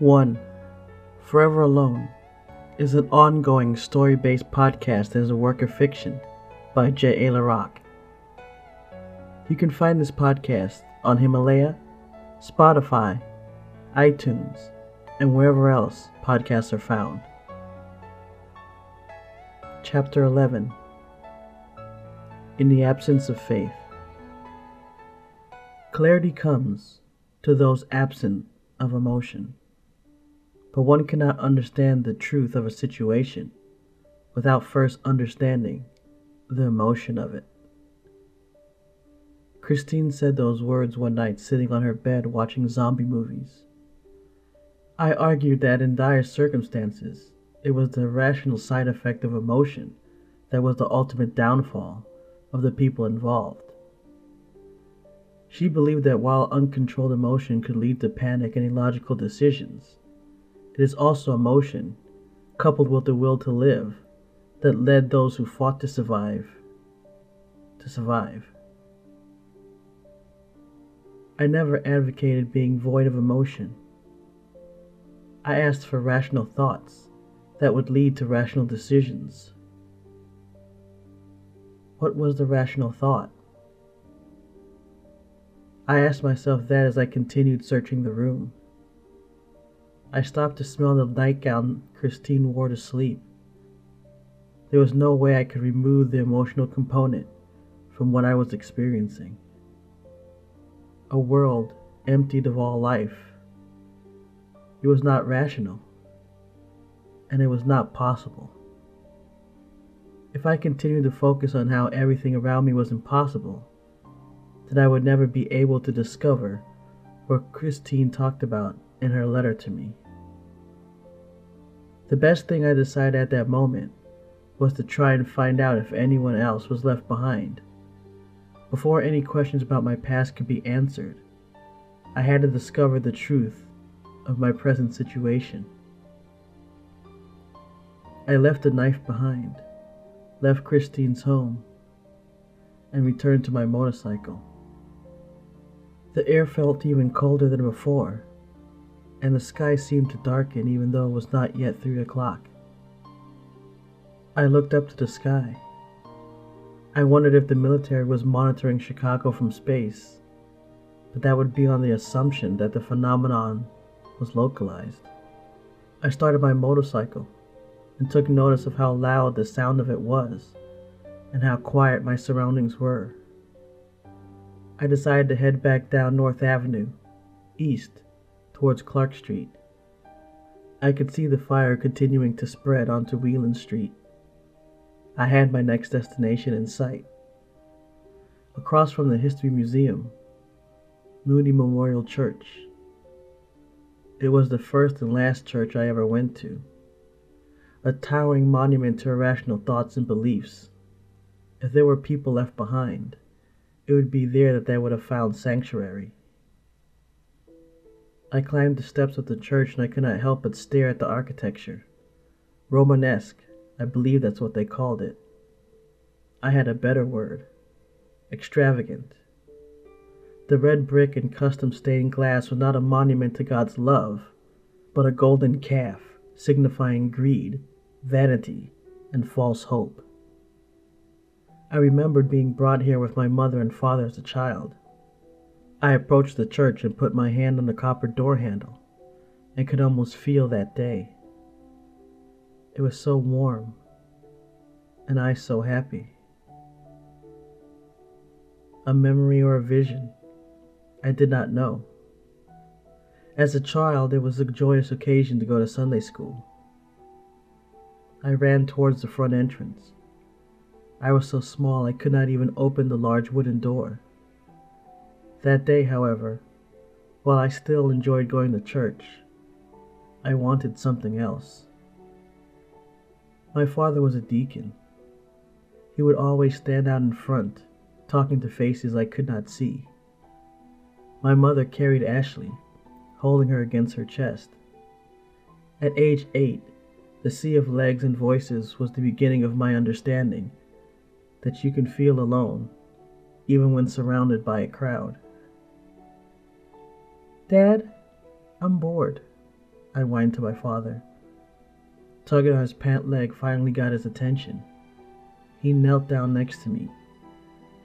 1. Forever Alone is an ongoing story based podcast that is a work of fiction by J. A. LaRock. You can find this podcast on Himalaya, Spotify, iTunes, and wherever else podcasts are found. Chapter 11 In the Absence of Faith Clarity comes to those absent of emotion, but one cannot understand the truth of a situation without first understanding the emotion of it. Christine said those words one night sitting on her bed watching zombie movies. I argued that in dire circumstances, it was the rational side effect of emotion that was the ultimate downfall of the people involved. She believed that while uncontrolled emotion could lead to panic and illogical decisions, it is also emotion, coupled with the will to live, that led those who fought to survive to survive. I never advocated being void of emotion. I asked for rational thoughts that would lead to rational decisions. What was the rational thought? I asked myself that as I continued searching the room. I stopped to smell the nightgown Christine wore to sleep. There was no way I could remove the emotional component from what I was experiencing. A world emptied of all life. It was not rational, and it was not possible. If I continued to focus on how everything around me was impossible, then I would never be able to discover what Christine talked about in her letter to me. The best thing I decided at that moment was to try and find out if anyone else was left behind. Before any questions about my past could be answered, I had to discover the truth of my present situation. I left the knife behind, left Christine's home, and returned to my motorcycle. The air felt even colder than before, and the sky seemed to darken even though it was not yet three o'clock. I looked up to the sky. I wondered if the military was monitoring Chicago from space, but that would be on the assumption that the phenomenon was localized. I started my motorcycle and took notice of how loud the sound of it was and how quiet my surroundings were. I decided to head back down North Avenue, east, towards Clark Street. I could see the fire continuing to spread onto Whelan Street. I had my next destination in sight. Across from the History Museum, Moody Memorial Church. It was the first and last church I ever went to. A towering monument to irrational thoughts and beliefs. If there were people left behind, it would be there that they would have found sanctuary. I climbed the steps of the church and I could not help but stare at the architecture. Romanesque, I believe that's what they called it. I had a better word extravagant. The red brick and custom stained glass was not a monument to God's love, but a golden calf signifying greed, vanity, and false hope. I remembered being brought here with my mother and father as a child. I approached the church and put my hand on the copper door handle and could almost feel that day. It was so warm, and I so happy. A memory or a vision, I did not know. As a child, it was a joyous occasion to go to Sunday school. I ran towards the front entrance. I was so small I could not even open the large wooden door. That day, however, while I still enjoyed going to church, I wanted something else. My father was a deacon. He would always stand out in front, talking to faces I could not see. My mother carried Ashley, holding her against her chest. At age eight, the sea of legs and voices was the beginning of my understanding that you can feel alone, even when surrounded by a crowd. Dad, I'm bored. I whined to my father. Tugging on his pant leg finally got his attention. He knelt down next to me.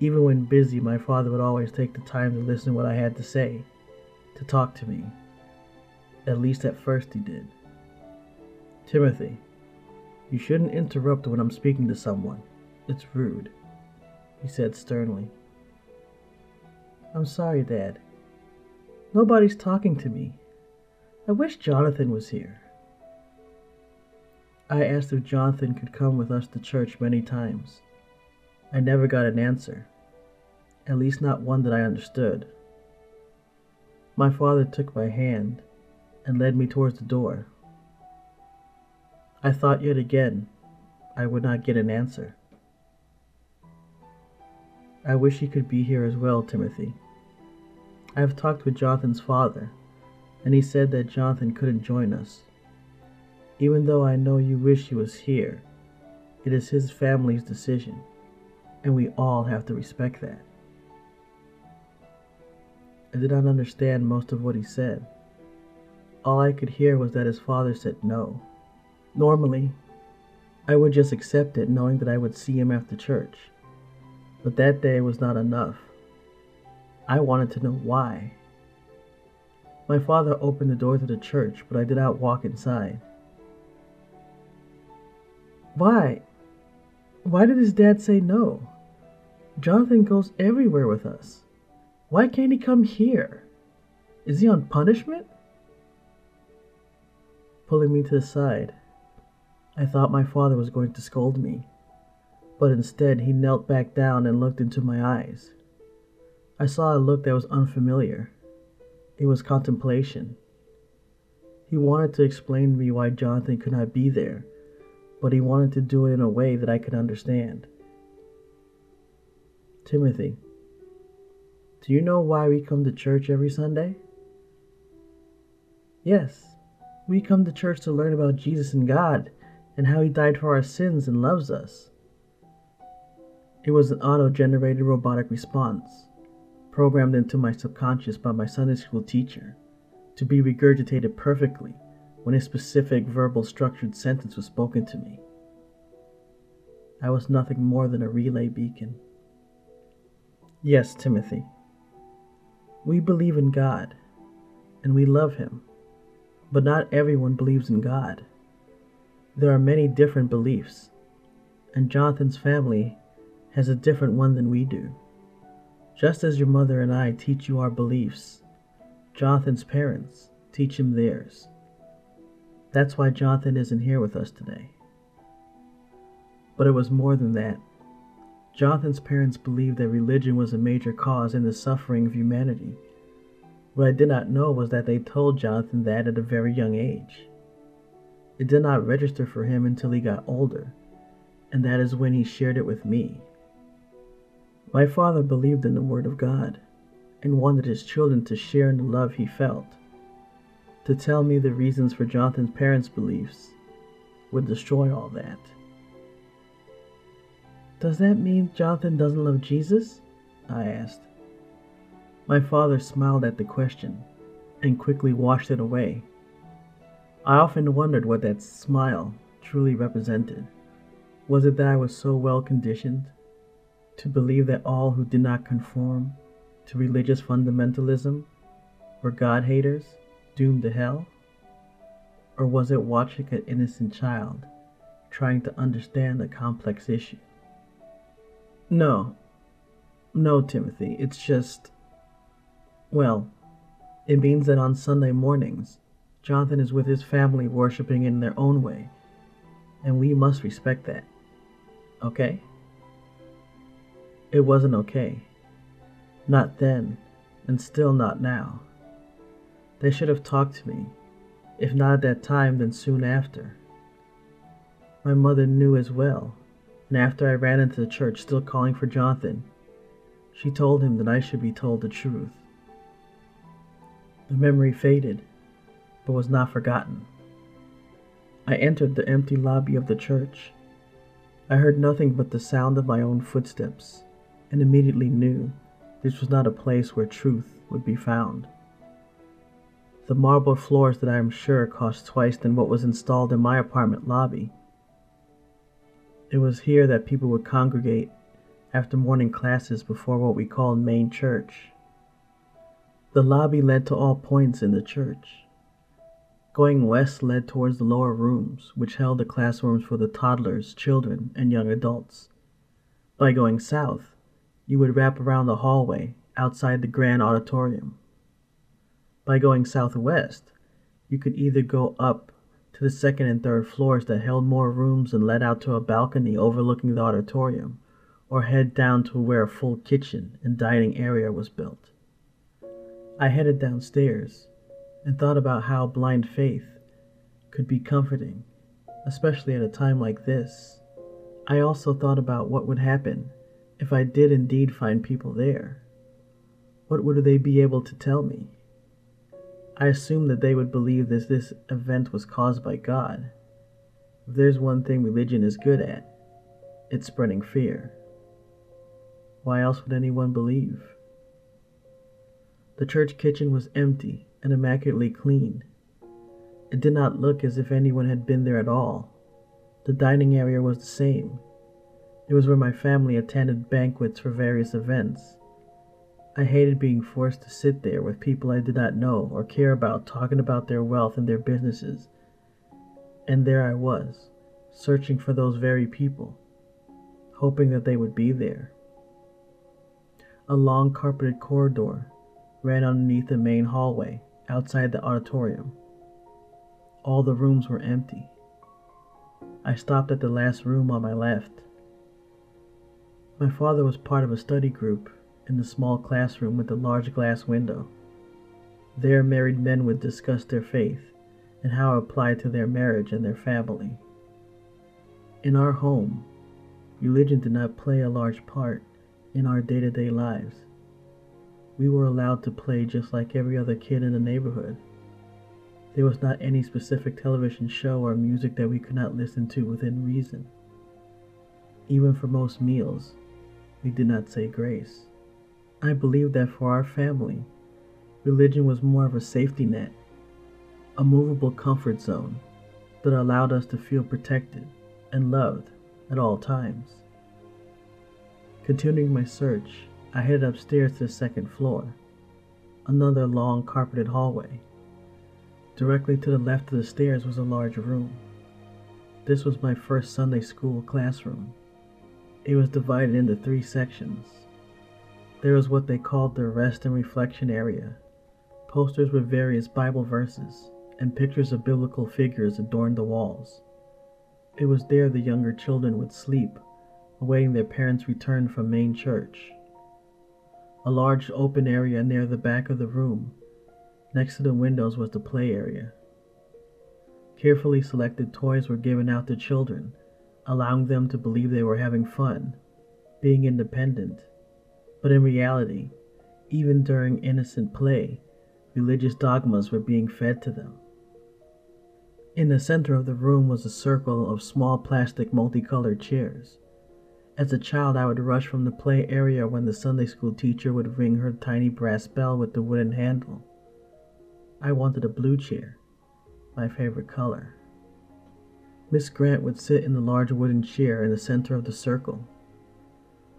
Even when busy, my father would always take the time to listen to what I had to say, to talk to me. At least at first he did. Timothy, you shouldn't interrupt when I'm speaking to someone. It's rude, he said sternly. I'm sorry, Dad. Nobody's talking to me. I wish Jonathan was here. I asked if Jonathan could come with us to church many times. I never got an answer, at least not one that I understood. My father took my hand and led me towards the door. I thought yet again I would not get an answer. I wish he could be here as well, Timothy. I have talked with Jonathan's father, and he said that Jonathan couldn't join us. Even though I know you wish he was here, it is his family's decision, and we all have to respect that. I did not understand most of what he said. All I could hear was that his father said no. Normally, I would just accept it knowing that I would see him after church. But that day was not enough. I wanted to know why. My father opened the door to the church, but I did not walk inside. Why? Why did his dad say no? Jonathan goes everywhere with us. Why can't he come here? Is he on punishment? Pulling me to the side, I thought my father was going to scold me, but instead he knelt back down and looked into my eyes. I saw a look that was unfamiliar. It was contemplation. He wanted to explain to me why Jonathan could not be there, but he wanted to do it in a way that I could understand. Timothy, do you know why we come to church every Sunday? Yes, we come to church to learn about Jesus and God and how He died for our sins and loves us. It was an auto generated robotic response programmed into my subconscious by my Sunday school teacher, to be regurgitated perfectly when a specific verbal structured sentence was spoken to me. I was nothing more than a relay beacon. Yes, Timothy. We believe in God, and we love Him, but not everyone believes in God. There are many different beliefs, and Jonathan's family has a different one than we do. Just as your mother and I teach you our beliefs, Jonathan's parents teach him theirs. That's why Jonathan isn't here with us today. But it was more than that. Jonathan's parents believed that religion was a major cause in the suffering of humanity. What I did not know was that they told Jonathan that at a very young age. It did not register for him until he got older, and that is when he shared it with me. My father believed in the Word of God and wanted his children to share in the love he felt. To tell me the reasons for Jonathan's parents' beliefs would destroy all that. Does that mean Jonathan doesn't love Jesus? I asked. My father smiled at the question and quickly washed it away. I often wondered what that smile truly represented. Was it that I was so well conditioned to believe that all who did not conform to religious fundamentalism were God haters doomed to hell? Or was it watching an innocent child trying to understand a complex issue? No, no, Timothy, it's just. Well, it means that on Sunday mornings, Jonathan is with his family worshiping in their own way, and we must respect that. Okay? It wasn't okay. Not then, and still not now. They should have talked to me, if not at that time, then soon after. My mother knew as well, and after I ran into the church still calling for Jonathan, she told him that I should be told the truth. The memory faded, but was not forgotten. I entered the empty lobby of the church. I heard nothing but the sound of my own footsteps and immediately knew this was not a place where truth would be found. the marble floors that I am sure cost twice than what was installed in my apartment lobby. It was here that people would congregate after morning classes before what we called main church. The lobby led to all points in the church. Going west led towards the lower rooms, which held the classrooms for the toddlers, children, and young adults. By going south, you would wrap around the hallway outside the grand auditorium. By going southwest, you could either go up to the second and third floors that held more rooms and led out to a balcony overlooking the auditorium, or head down to where a full kitchen and dining area was built. I headed downstairs and thought about how blind faith could be comforting, especially at a time like this. I also thought about what would happen if I did indeed find people there. What would they be able to tell me? I assumed that they would believe that this event was caused by God. If there's one thing religion is good at, it's spreading fear. Why else would anyone believe? The church kitchen was empty and immaculately clean. It did not look as if anyone had been there at all. The dining area was the same. It was where my family attended banquets for various events. I hated being forced to sit there with people I did not know or care about talking about their wealth and their businesses. And there I was, searching for those very people, hoping that they would be there. A long carpeted corridor ran underneath the main hallway outside the auditorium. All the rooms were empty. I stopped at the last room on my left. My father was part of a study group in the small classroom with the large glass window. There, married men would discuss their faith and how it applied to their marriage and their family. In our home, religion did not play a large part in our day to day lives we were allowed to play just like every other kid in the neighborhood. There was not any specific television show or music that we could not listen to within reason. Even for most meals, we did not say grace. I believe that for our family, religion was more of a safety net, a movable comfort zone that allowed us to feel protected and loved at all times. Continuing my search, I headed upstairs to the second floor, another long carpeted hallway. Directly to the left of the stairs was a large room. This was my first Sunday school classroom. It was divided into three sections. There was what they called the rest and reflection area. Posters with various Bible verses and pictures of biblical figures adorned the walls. It was there the younger children would sleep, awaiting their parents' return from main church. A large open area near the back of the room. Next to the windows was the play area. Carefully selected toys were given out to children, allowing them to believe they were having fun, being independent. But in reality, even during innocent play, religious dogmas were being fed to them. In the center of the room was a circle of small plastic multicolored chairs. As a child, I would rush from the play area when the Sunday school teacher would ring her tiny brass bell with the wooden handle. I wanted a blue chair, my favorite color. Miss Grant would sit in the large wooden chair in the center of the circle.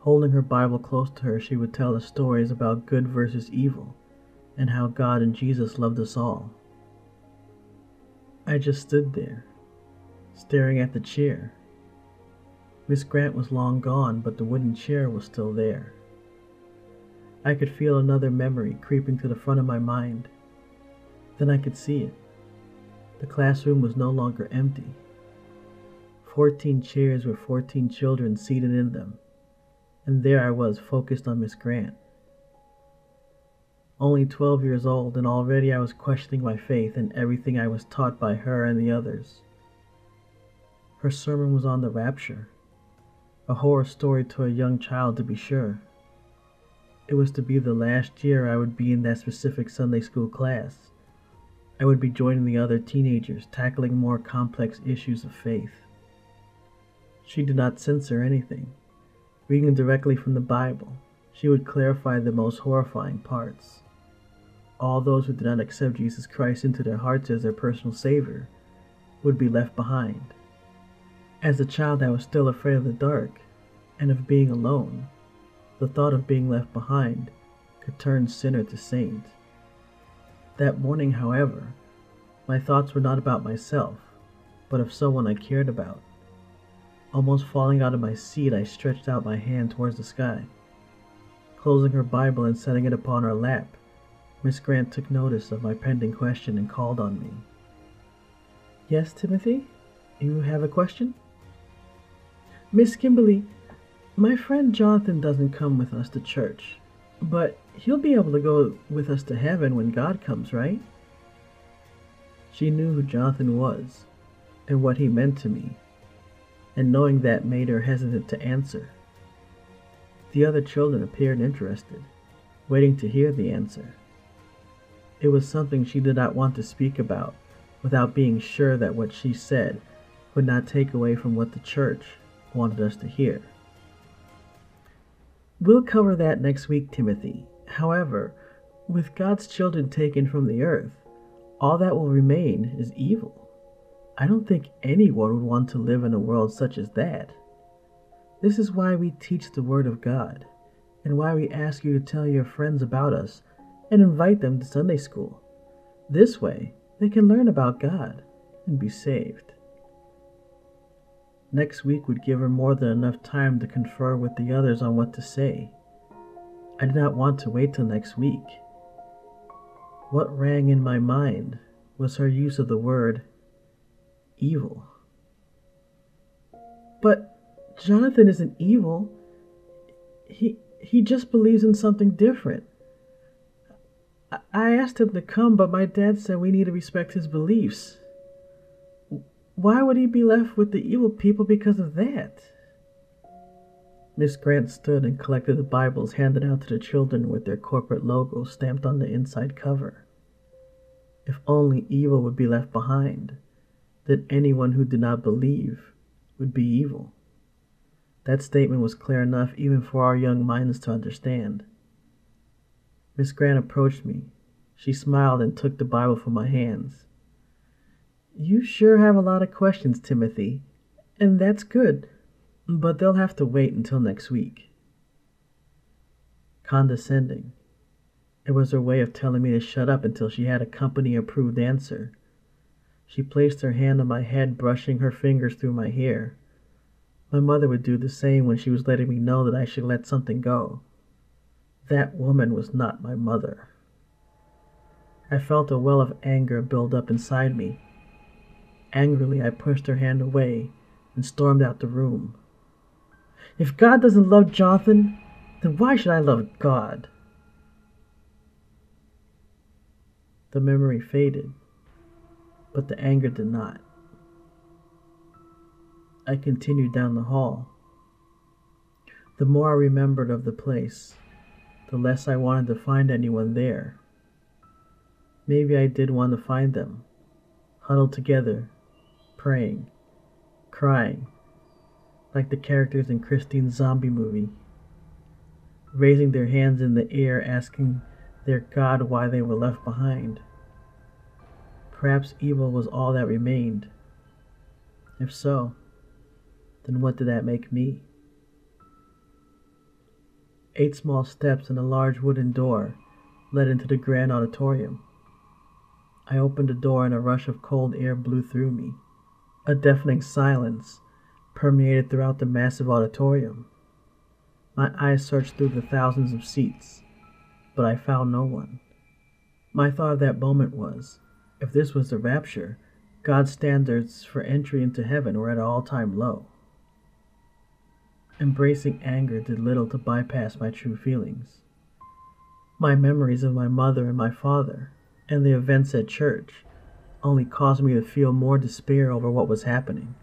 Holding her Bible close to her, she would tell the stories about good versus evil and how God and Jesus loved us all. I just stood there, staring at the chair Miss Grant was long gone, but the wooden chair was still there. I could feel another memory creeping to the front of my mind. Then I could see it. The classroom was no longer empty. Fourteen chairs with fourteen children seated in them, and there I was focused on Miss Grant. Only twelve years old, and already I was questioning my faith and everything I was taught by her and the others. Her sermon was on the rapture a horror story to a young child, to be sure. It was to be the last year I would be in that specific Sunday school class. I would be joining the other teenagers, tackling more complex issues of faith. She did not censor anything. Reading directly from the Bible, she would clarify the most horrifying parts. all those who did not accept Jesus Christ into their hearts as their personal Savior would be left behind. As a child, I was still afraid of the dark and of being alone. The thought of being left behind could turn sinner to saint. That morning, however, my thoughts were not about myself, but of someone I cared about. Almost falling out of my seat, I stretched out my hand towards the sky. Closing her Bible and setting it upon her lap, Miss Grant took notice of my pending question and called on me. Yes, Timothy? You have a question? Miss Kimberly, my friend Jonathan doesn't come with us to church, but he'll be able to go with us to heaven when God comes, right? She knew who Jonathan was and what he meant to me and knowing that made her hesitant to answer. The other children appeared interested, waiting to hear the answer. It was something she did not want to speak about without being sure that what she said would not take away from what the church wanted us to hear. We'll cover that next week, Timothy. However, with God's children taken from the earth, all that will remain is evil. I don't think anyone would want to live in a world such as that. This is why we teach the Word of God, and why we ask you to tell your friends about us and invite them to Sunday school. This way, they can learn about God and be saved. Next week would give her more than enough time to confer with the others on what to say. I did not want to wait till next week. What rang in my mind was her use of the word evil. But Jonathan isn't evil. He he just believes in something different. I asked him to come, but my dad said we need to respect his beliefs. Why would he be left with the evil people because of that? Miss Grant stood and collected the Bibles handed out to the children with their corporate logo stamped on the inside cover. If only evil would be left behind that anyone who did not believe would be evil. That statement was clear enough even for our young minds to understand. Miss Grant approached me. She smiled and took the Bible from my hands. You sure have a lot of questions, Timothy, and that's good, but they'll have to wait until next week. Condescending. It was her way of telling me to shut up until she had a company approved answer she placed her hand on my head, brushing her fingers through my hair. My mother would do the same when she was letting me know that I should let something go. That woman was not my mother. I felt a well of anger build up inside me. Angrily, I pushed her hand away and stormed out the room. If God doesn't love Jonathan, then why should I love God? The memory faded but the anger did not. I continued down the hall. The more I remembered of the place, the less I wanted to find anyone there. Maybe I did want to find them, huddled together, praying, crying, like the characters in Christine's zombie movie, raising their hands in the air, asking their God why they were left behind. Perhaps evil was all that remained. If so, then what did that make me? Eight small steps and a large wooden door led into the grand auditorium. I opened the door and a rush of cold air blew through me. A deafening silence permeated throughout the massive auditorium. My eyes searched through the thousands of seats, but I found no one. My thought of that moment was if this was the rapture, God's standards for entry into heaven were at all time low. Embracing anger did little to bypass my true feelings. My memories of my mother and my father, and the events at church, only caused me to feel more despair over what was happening.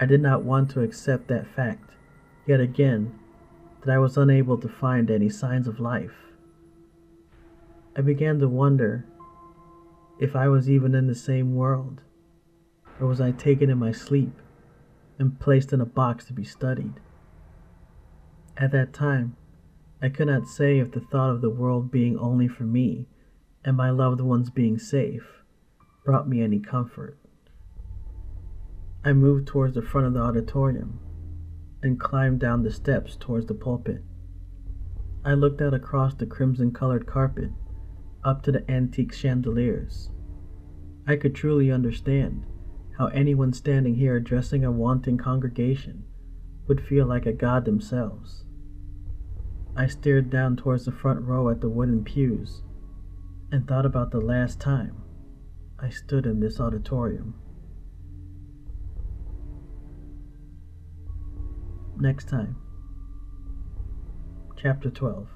I did not want to accept that fact, yet again, that I was unable to find any signs of life. I began to wonder if I was even in the same world, or was I taken in my sleep and placed in a box to be studied? At that time, I could not say if the thought of the world being only for me and my loved ones being safe brought me any comfort. I moved towards the front of the auditorium and climbed down the steps towards the pulpit. I looked out across the crimson colored carpet up to the antique chandeliers. I could truly understand how anyone standing here addressing a wanting congregation would feel like a god themselves. I stared down towards the front row at the wooden pews and thought about the last time I stood in this auditorium. Next time. Chapter 12